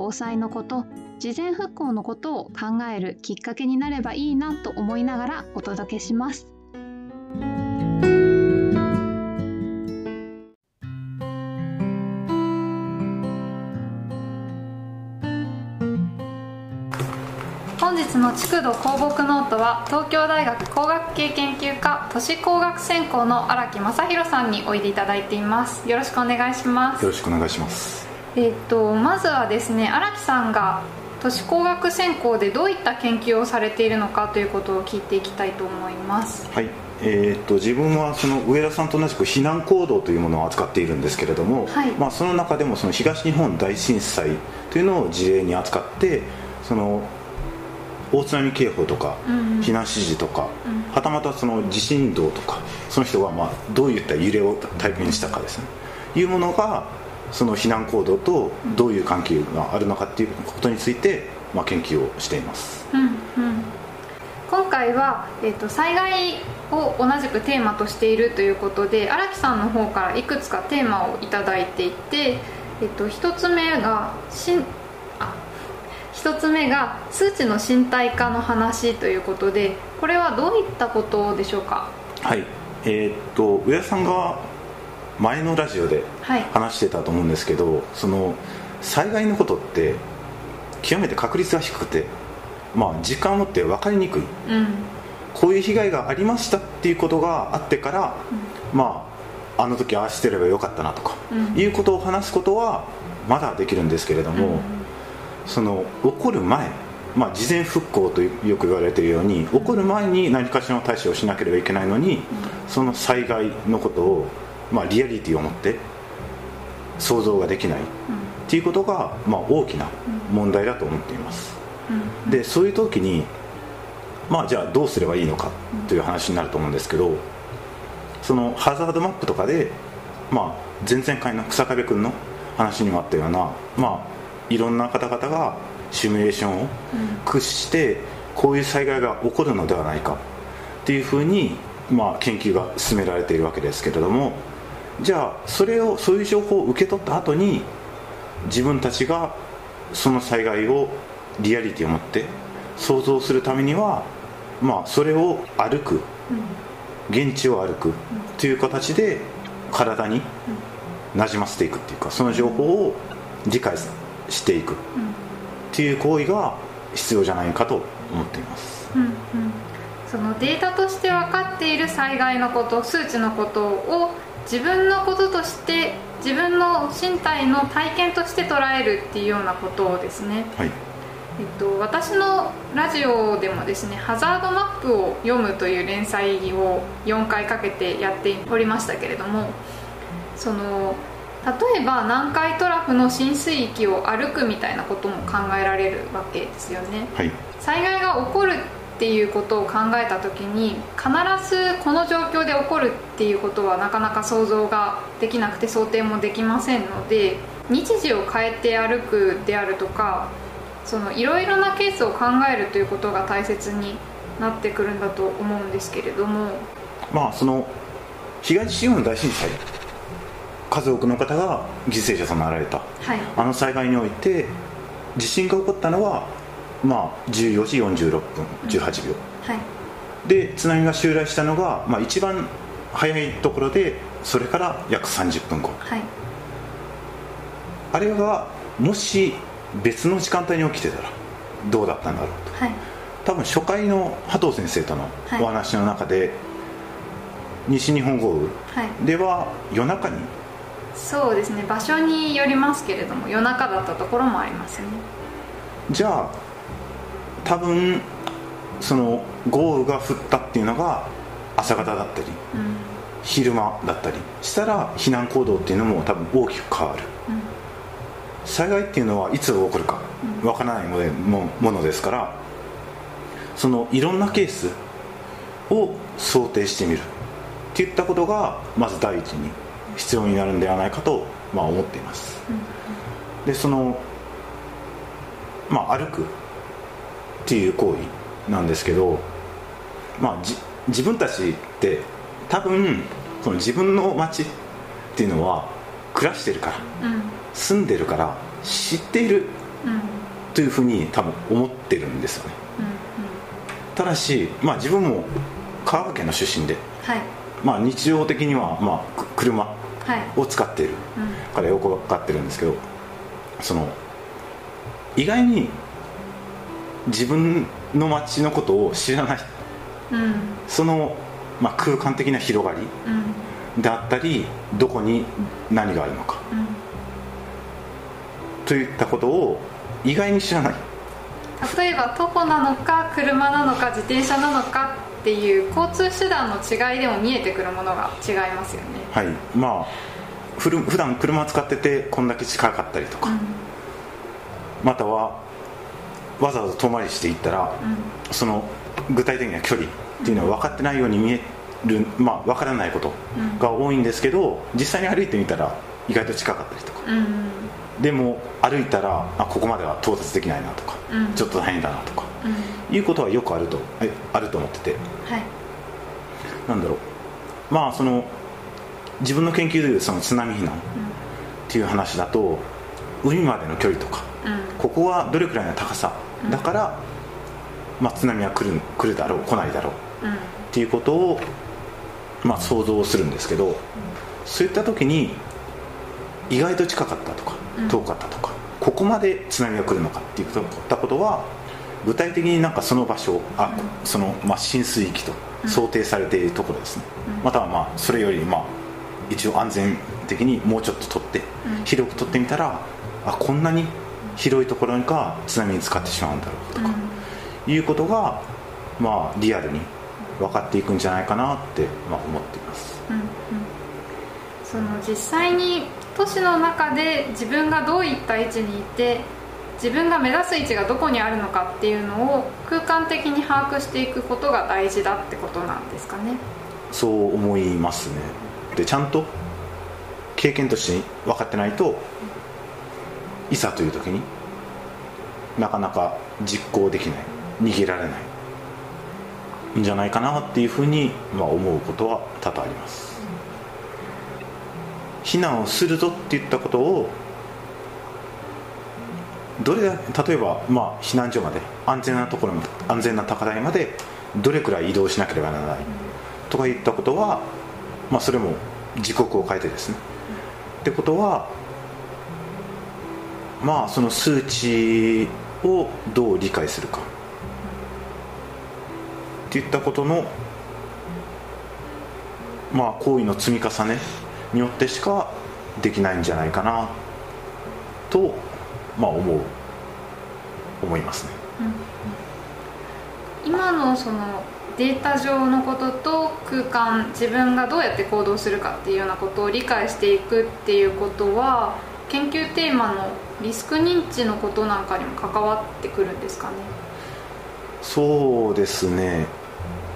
防災のこと事前復興のことを考えるきっかけになればいいなと思いながらお届けします。本日の築土工木ノートは東京大学工学系研究科都市工学専攻の荒木正弘さんにおいでいただいています。よろしくお願いします。よろしくお願いします。えっ、とまずはですね荒木さんが都市工学専攻でどういった研究をされているのかということを聞いていきたいと思います。はい。えー、と自分はその上田さんと同じく避難行動というものを扱っているんですけれども、はい。まあ、その中でもその東日本大震災というのを事例に扱ってその大津波警報とか避難指示とか、うん。はたまたその地震動とかその人がまあどういった揺れを体験したかですね。いうものがその避難行動とどういう関係があるのかっていうことについて、まあ、研究をしています。うんうん。今回は、えっと災害を同じくテーマとしているということで荒木さんの方からいくつかテーマを頂いただいていて、えっと一つ目がしんあ一つ目が数値の身体化の話ということでこれはどういったことでしょうか？はい。えーっと上田さんが前のラジオではい。話してたと思うんですけどその災害のことって極めて確率が低くてまあ時間をもって分かりにくい。うん。こういう被害がありましたっていうことがあってから、まああの時ああしてればよかったなとか、うん。いうことを話すことはまだできるんですけれども、その起こる前まあ、事前復興とよく言われているように起こる前に何かしらの対処をしなければいけないのに、その災害のことを、まあ、リアリティを持って想像ができない。っていうことが、まあ、大きな問題だと思っています、でそういう時にまあじゃあどうすればいいのかという話になると思うんですけどそのハザードマップとかで、まあ、前々回の草壁君の話にもあったような、まあ、いろんな方々がシミュレーションを駆使してこういう災害が起こるのではないかっていうふうに、まあ、研究が進められているわけですけれどもじゃあそれをそういう情報を受け取った後に自分たちがその災害をリアリティを持って想像するためには、まあ、それを歩く現地を歩くという形で体になじませていくっていうかその情報を理解していくっていう行為が必要じゃないかと思っています。うんうんそのデータとして分かっている災害のこと数値のことを自分のこととして自分の身体の体験として捉えるっていうようなことですね、はい、えっと、私のラジオでもですねハザードマップを読むという連載を4回かけてやっておりましたけれどもその例えば南海トラフの浸水域を歩くみたいなことも考えられるわけですよね。はい、災害が起こるっていうことを考えた時に必ずこの状況で起こるっていうことはなかなか想像ができなくて想定もできませんので日時を変えて歩くであるとかそのいろいろなケースを考えるということが大切になってくるんだと思うんですけれども。まあその東日本大震災数多くの方が犠牲者となられた。はい。あの災害において地震が起こったのはまあ14時46分18秒、はい。で津波が襲来したのが、まあ、一番早いところでそれから約30分後。はい。あれがもし別の時間帯に起きてたらどうだったんだろうと。はい。多分初回の波藤先生とのはい。お話の中で、西日本豪雨。はい。では夜中に。そうですね。場所によりますけれども夜中だったところもありますね。じゃあ多分その豪雨が降ったっていうのが朝方だったりうん。昼間だったりしたら避難行動っていうのも多分大きく変わる。うん。災害っていうのはいつ起こるかわからないのでもものですからそのいろんなケースを想定してみる。っていったことがまず第一に必要になるんではないかと、まあ、思っています、でそのまあ歩くっていう行為なんですけど、まあ、じ自分たちって多分その自分の街っていうのは暮らしてるからうん。住んでるから知っているうん。というふうに多分思ってるんですよね。うんただし、まあ、自分も香川県の出身で、はい。まあ、日常的には、まあ、く車はい。を使っているうんからよく分かってるんですけどその意外に自分の街のことを知らない。うん。その、まあ、空間的な広がりうん。であったりどこに何があるのか。うん。といったことを意外に知らない。例えば徒歩なのか車なのか自転車なのかっていう交通手段の違いでも見えてくるものが違いますよね。はい。まあふる普段車を使っててこんだけ近かったりとか、またはわざわざ遠回りしていったら、その具体的な距離っていうのは分かってないように見える、まあ、分からないことが多いんですけど実際に歩いてみたら意外と近かったりとか。うんうん。でも歩いたらあここまでは到達できないなとか、うん。ちょっと大変だなとかうん。いうことはよくあるとえあると思ってて。はい。なんだろう。まあその自分の研究でいうその津波避難っていう話だと海までの距離とかうん。ここはどれくらいの高さだから、まあ、津波は来る来るだろう来ないだろううんっていうことを、まあ、想像するんですけど、そういった時に意外と近かったとかうん。遠かったとか、ここまで津波が来るのかっていったことは具体的になんかその場所あその、まあ、浸水域と想定されているところですね、うん。またはまあそれよりまあ一応安全的にもうちょっと取って、うん。広く取ってみたらあこんなに広いところが津波に使ってしまうんだろうとか、いうことがまあリアルに分かっていくんじゃないかなって、まあ、思っています。うんうん。その実際に都市の中で自分がどういった位置にいて自分が目指す位置がどこにあるのかっていうのを空間的に把握していくことが大事だってことなんですかね。そう思いますね。でちゃんと経験として分かってないといざという時になかなか実行できない逃げられないんじゃないかなっていうふうに、まあ、思うことは多々あります。避難をするぞって言ったことをどれ例えば、まあ、避難所まで安全なところまで安全な高台までどれくらい移動しなければならないとか言ったことは、まあ、それも時刻を変えてですね。ってことはまあその数値をどう理解するか。っていったことのまあ行為の積み重ねによってしかできないんじゃないかなとまあ思う。思いますね。今のそのデータ上のことと空間自分がどうやって行動するかっていうようなことを理解していくっていうことは研究テーマのリスク認知のことなんかにも関わってくるんですかね。そうですね。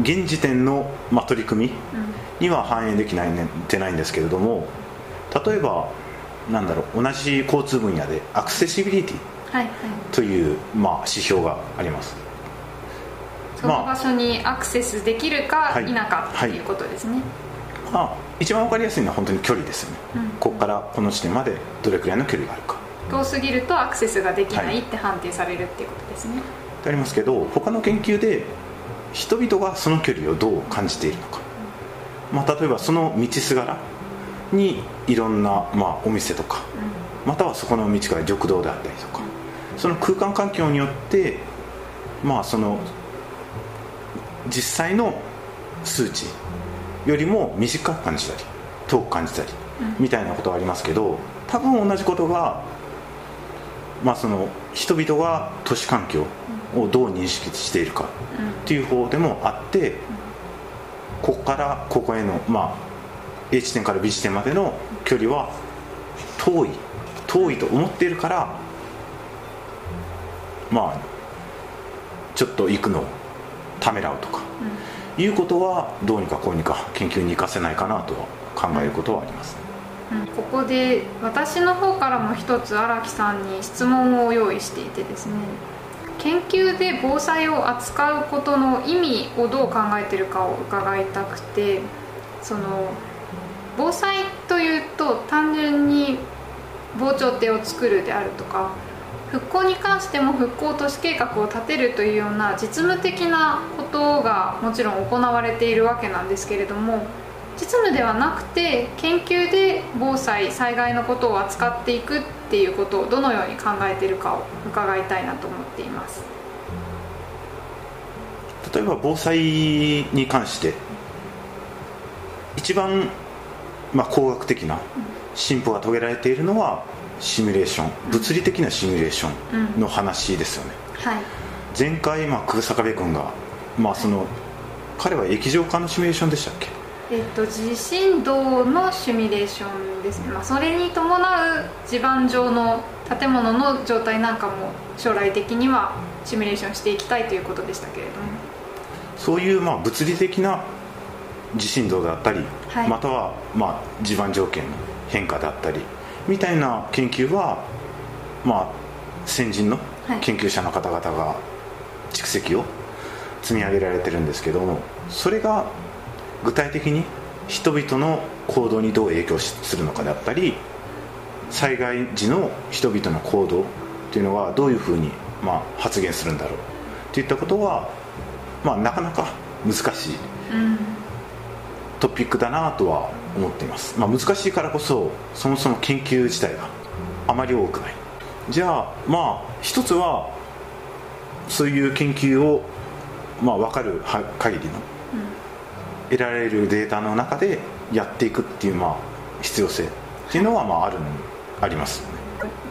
現時点の、まあ、取り組みには反映できないねてないんですけれども例えばなんだろう同じ交通分野でアクセシビリティはいはい。という、まあ、指標があります。その場所にアクセスできるかはい。否かっていうことですね、まあ、一番わかりやすいのは本当に距離ですよね、うん。ここからこの地点までどれくらいの距離があるか。遠すぎるとアクセスができなはいいって判定されるっていうことですね、ってありますけど他の研究で人々がその距離をどう感じているのか、まあ、例えばその道すがらにいろんな、まあ、お店とかまたはそこの道から緑道であったりとかその空間環境によってまあその実際の数値よりも短く感じたり遠く感じたりみたいなことはありますけど多分同じことがまあその人々が都市環境をどう認識しているかっていう方でもあってここからここへのまあ A 地点から B 地点までの距離は遠い遠いと思っているからまあちょっと行くのをためらうとか、いうことはどうにかこうにか研究に生かせないかなと考えることはあります、うん、ここで私の方からも一つ荒木さんに質問を用意していてですね研究で防災を扱うことの意味をどう考えてるかを伺いたくてその防災というと単純に防潮堤を作るであるとか復興に関しても復興都市計画を立てるというような実務的なことがもちろん行われているわけなんですけれども実務ではなくて研究で防災災害のことを扱っていくっていうことをどのように考えているかを伺いたいなと思っています。例えば防災に関して一番まあ工学的な進歩が遂げられているのはシミュレーション物理的なシミュレーションの話ですよね、はい、前回、まあ、久坂部君が、まあ、その彼は液状化のシミュレーションでしたっけ？えっと、地震動のシミュレーションです。ね、まあ、それに伴う地盤上の建物の状態なんかも将来的にはシミュレーションしていきたいということでしたけれども。そういうまあ物理的な地震動だったり、はい、またはまあ地盤条件の変化だったりみたいな研究は、まあ、先人の研究者の方々が蓄積を積み上げられてるんですけどもそれが具体的に人々の行動にどう影響するのかだったり災害時の人々の行動っていうのはどういうふうに、まあ、発言するんだろうといったことは、まあ、なかなか難しいトピックだなとは思っています、まあ、難しいからこそそもそも研究自体があまり多くない。じゃあまあ一つはそういう研究を、まあ、分かる限りの、得られるデータの中でやっていくっていう、まあ、必要性っていうのは、まあ、あるあります、ね、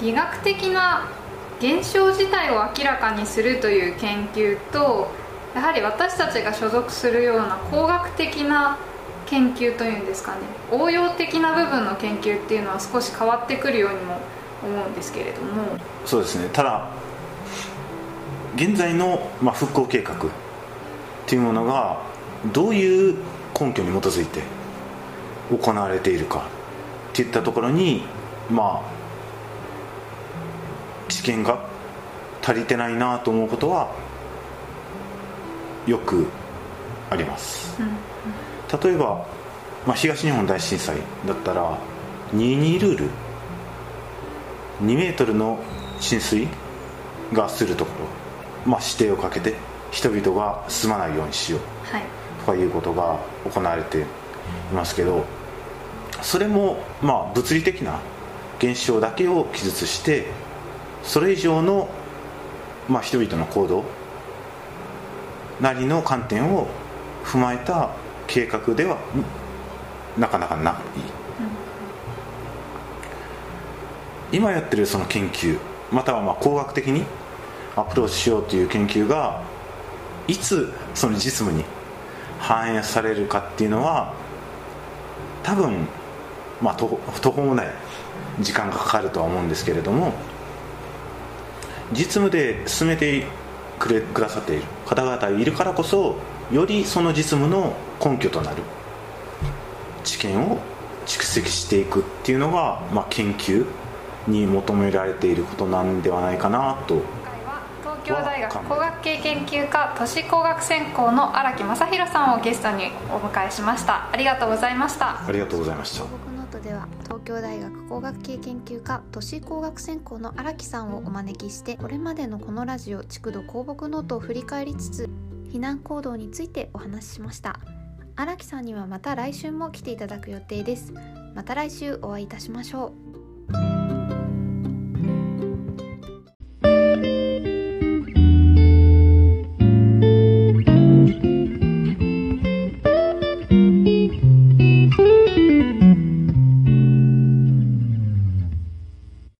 理学的な現象自体を明らかにするという研究とやはり私たちが所属するような工学的な研究というんですかね。応用的な部分の研究っていうのは少し変わってくるようにも思うんですけれども。そうですね。ただ現在の、まあ、復興計画っていうものがどういう根拠に基づいて行われているかっていったところにまあ知見が足りてないなと思うことはよくあります、うん例えば、まあ、東日本大震災だったら22ルール。2メートルの浸水がするところ、まあ、指定をかけて人々が住まないようにしよう、はい、とかいうことが行われていますけどそれもまあ物理的な現象だけを記述してそれ以上のまあ人々の行動なりの観点を踏まえた計画ではなかなかない、うん、今やってるその研究またはまあ工学的にアプローチしようという研究がいつその実務に反映されるかっていうのは多分まあ途方もない時間がかかるとは思うんですけれども実務で進めてくれくださっている方々いるからこそよりその実務の根拠となる。知見を蓄積していくっていうのが、まあ、研究に求められていることなんではないかなと。東京大学工学系研究科都市工学専攻の荒木正弘さんをゲストにお迎えしました。ありがとうございました。ありがとうございました。ノートでは東京大学工学系研究科都市工学専攻の荒木さんをお招きしてこれまでのこのラジオ築土構木ノートを振り返りつつ避難行動についてお話ししました。荒木さんにはまた来週も来ていただく予定です。また来週お会いいたしましょう。